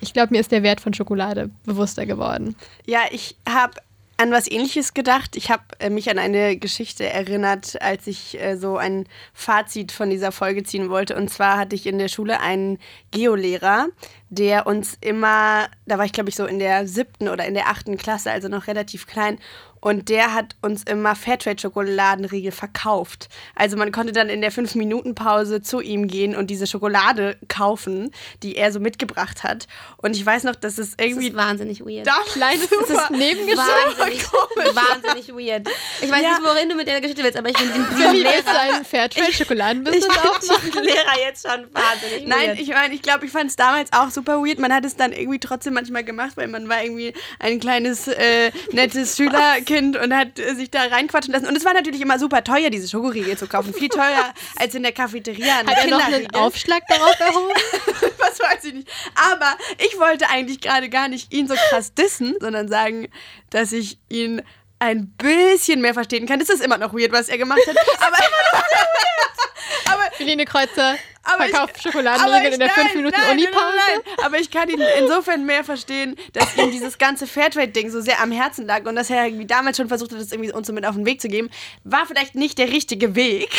Speaker 7: ich glaube, mir ist der Wert von Schokolade bewusster geworden.
Speaker 6: Ja, ich habe an was ähnliches gedacht. Ich habe äh, mich an eine Geschichte erinnert, als ich äh, so ein Fazit von dieser Folge ziehen wollte. Und zwar hatte ich in der Schule einen Geolehrer, der uns immer, da war ich glaube ich so in der siebten oder in der achten Klasse, also noch relativ klein. Und der hat uns immer Fairtrade-Schokoladenriegel verkauft. Also man konnte dann in der 5-Minuten-Pause zu ihm gehen und diese Schokolade kaufen, die er so mitgebracht hat. Und ich weiß noch, dass es irgendwie...
Speaker 8: Das ist wahnsinnig weird.
Speaker 6: Da
Speaker 7: Kleines ist das Nebengeschäft.
Speaker 8: Wahnsinnig, wahnsinnig weird. Ich weiß
Speaker 6: Ja.
Speaker 8: nicht, worin du mit der Geschichte willst, aber ich finde den
Speaker 7: Wie willst du
Speaker 8: Lehrer,
Speaker 7: ein
Speaker 8: ich
Speaker 7: Fairtrade-Schokoladenbusiness aufmachen?
Speaker 8: Lehrer jetzt schon wahnsinnig
Speaker 6: Nein,
Speaker 8: weird.
Speaker 6: ich meine, ich glaube, ich fand es damals auch super weird. Man hat es dann irgendwie trotzdem manchmal gemacht, weil man war irgendwie ein kleines, äh, nettes Schülerkind und hat äh, sich da reinquatschen lassen. Und es war natürlich immer super teuer, diese Schokoriegel zu kaufen. Viel teurer als in der Cafeteria. an
Speaker 7: Hat er noch einen. Aufschlag darauf erhoben?
Speaker 6: Was weiß ich nicht. Aber ich wollte eigentlich gerade gar nicht ihn so krass dissen, sondern sagen, dass ich ihn ein bisschen mehr verstehen kann. Das ist immer noch weird, was er gemacht hat. Aber, aber
Speaker 7: Helene Kreuzer
Speaker 6: Aber ich-
Speaker 7: verkauft
Speaker 6: aber
Speaker 7: Schokoladenriegel
Speaker 6: ich-
Speaker 7: in der
Speaker 6: nein,
Speaker 7: 5 Minuten
Speaker 6: nein,
Speaker 7: Uni-Pause.
Speaker 6: nein. Aber ich kann ihn insofern mehr verstehen, dass ihm dieses ganze Fairtrade-Ding so sehr am Herzen lag und dass er irgendwie damals schon versucht hat, das irgendwie uns so mit auf den Weg zu geben. War vielleicht nicht der richtige Weg,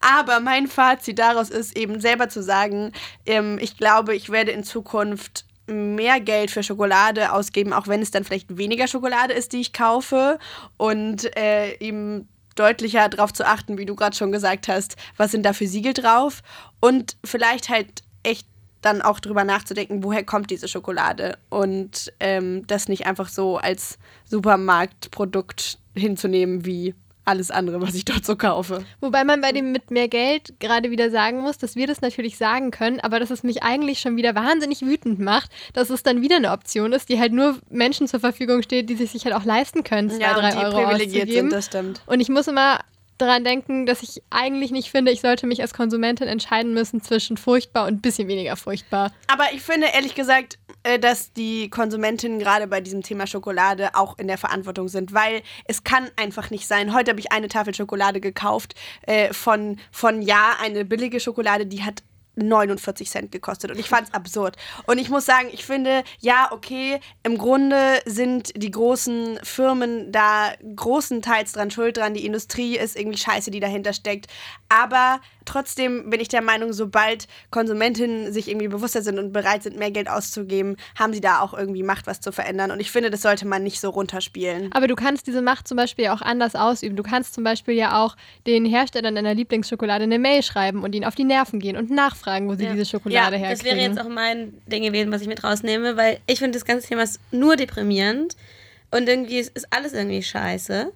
Speaker 6: aber mein Fazit daraus ist eben selber zu sagen, ähm, ich glaube, ich werde in Zukunft mehr Geld für Schokolade ausgeben, auch wenn es dann vielleicht weniger Schokolade ist, die ich kaufe. Und äh, eben deutlicher darauf zu achten, wie du gerade schon gesagt hast, was sind da für Siegel drauf? Und vielleicht halt echt dann auch drüber nachzudenken, woher kommt diese Schokolade? Und ähm, das nicht einfach so als Supermarktprodukt hinzunehmen wie alles andere, was ich dort so kaufe.
Speaker 7: Wobei man bei dem mit mehr Geld gerade wieder sagen muss, dass wir das natürlich sagen können, aber dass es mich eigentlich schon wieder wahnsinnig wütend macht, dass es dann wieder eine Option ist, die halt nur Menschen zur Verfügung steht, die sich halt auch leisten können, zwei,
Speaker 6: Ja,
Speaker 7: drei
Speaker 6: und die
Speaker 7: Euro
Speaker 6: privilegiert
Speaker 7: auszugeben.
Speaker 6: sind, das stimmt.
Speaker 7: Und ich muss immer daran denken, dass ich eigentlich nicht finde, ich sollte mich als Konsumentin entscheiden müssen zwischen furchtbar und ein bisschen weniger furchtbar.
Speaker 6: Aber ich finde ehrlich gesagt, äh, dass die Konsumentinnen gerade bei diesem Thema Schokolade auch in der Verantwortung sind, weil es kann einfach nicht sein. Heute habe ich eine Tafel Schokolade gekauft äh, von, von Ja, eine billige Schokolade, die hat 49 Cent gekostet und ich fand es absurd. Und ich muss sagen, ich finde, ja, okay, im Grunde sind die großen Firmen da großenteils dran schuld dran, die Industrie ist irgendwie scheiße, die dahinter steckt. Aber trotzdem bin ich der Meinung, sobald Konsumentinnen sich irgendwie bewusster sind und bereit sind, mehr Geld auszugeben, haben sie da auch irgendwie Macht, was zu verändern. Und ich finde, das sollte man nicht so runterspielen.
Speaker 7: Aber du kannst diese Macht zum Beispiel ja auch anders ausüben. Du kannst zum Beispiel ja auch den Herstellern deiner Lieblingsschokolade eine Mail schreiben und ihnen auf die Nerven gehen und nachfragen, wo sie diese Schokolade
Speaker 8: ja,
Speaker 7: herkriegen.
Speaker 8: Das wäre jetzt auch mein Ding gewesen, was ich mit rausnehme, weil ich finde das ganze Thema ist nur deprimierend und irgendwie ist, ist alles irgendwie scheiße.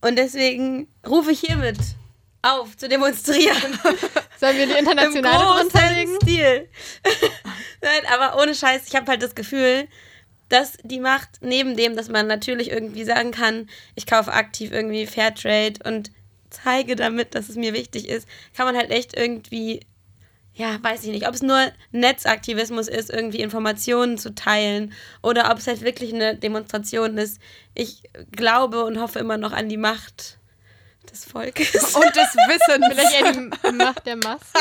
Speaker 8: Und deswegen rufe ich hiermit auf zu demonstrieren.
Speaker 7: Sollen wir die
Speaker 8: Im
Speaker 7: internationale drunter
Speaker 8: großen
Speaker 7: legen?
Speaker 8: Stil. Nein, aber ohne Scheiß, ich habe halt das Gefühl, dass die Macht neben dem, dass man natürlich irgendwie sagen kann, ich kaufe aktiv irgendwie Fairtrade und zeige damit, dass es mir wichtig ist, kann man halt echt irgendwie, ja, weiß ich nicht, ob es nur Netzaktivismus ist, irgendwie Informationen zu teilen oder ob es halt wirklich eine Demonstration ist. Ich glaube und hoffe immer noch an die Macht des Volkes.
Speaker 6: Und das Wissen.
Speaker 7: Vielleicht eher die Macht der Masse.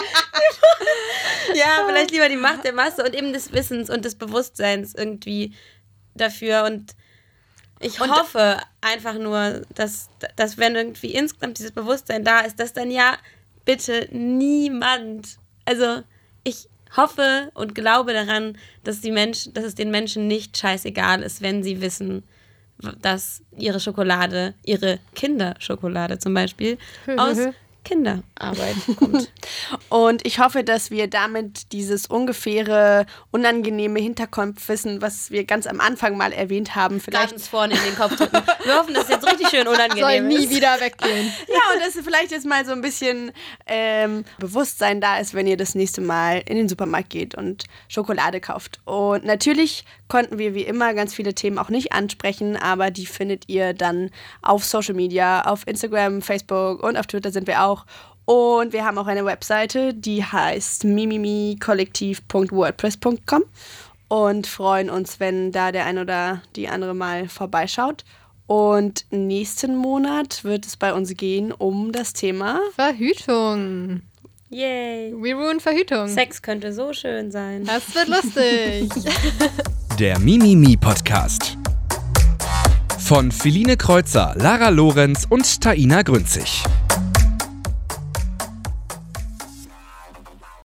Speaker 8: Ja, vielleicht lieber die Macht der Masse und eben des Wissens und des Bewusstseins irgendwie dafür. Und ich hoffe einfach nur, dass, dass wenn irgendwie insgesamt dieses Bewusstsein da ist, dass dann ja bitte niemand, also ich hoffe und glaube daran, dass die Menschen, dass es den Menschen nicht scheißegal ist, wenn sie wissen, dass ihre Schokolade, ihre Kinderschokolade zum Beispiel, aus Kinderarbeit kommt.
Speaker 6: Und ich hoffe, dass wir damit dieses ungefähre, unangenehme Hinterkopfwissen, was wir ganz am Anfang mal erwähnt haben,
Speaker 8: vielleicht uns vorne in den Kopf drücken. Wir hoffen, dass es jetzt richtig schön unangenehm
Speaker 7: Soll nie
Speaker 8: ist.
Speaker 7: wieder weggehen.
Speaker 6: Ja, und dass vielleicht jetzt mal so ein bisschen ähm, Bewusstsein da ist, wenn ihr das nächste Mal in den Supermarkt geht und Schokolade kauft. Und natürlich konnten wir wie immer ganz viele Themen auch nicht ansprechen, aber die findet ihr dann auf Social Media, auf Instagram, Facebook und auf Twitter sind wir auch. Und wir haben auch eine Webseite, die heißt mimimikollektiv.wordpress.com und freuen uns, wenn da der ein oder die andere mal vorbeischaut. Und nächsten Monat wird es bei uns gehen um das Thema
Speaker 7: Verhütung.
Speaker 8: Yay.
Speaker 7: We ruin Verhütung.
Speaker 8: Sex könnte so schön sein.
Speaker 7: Das wird lustig.
Speaker 5: Der Mimimi Podcast. Von Philine Kreuzer, Lara Lorenz und Taina Grünzig.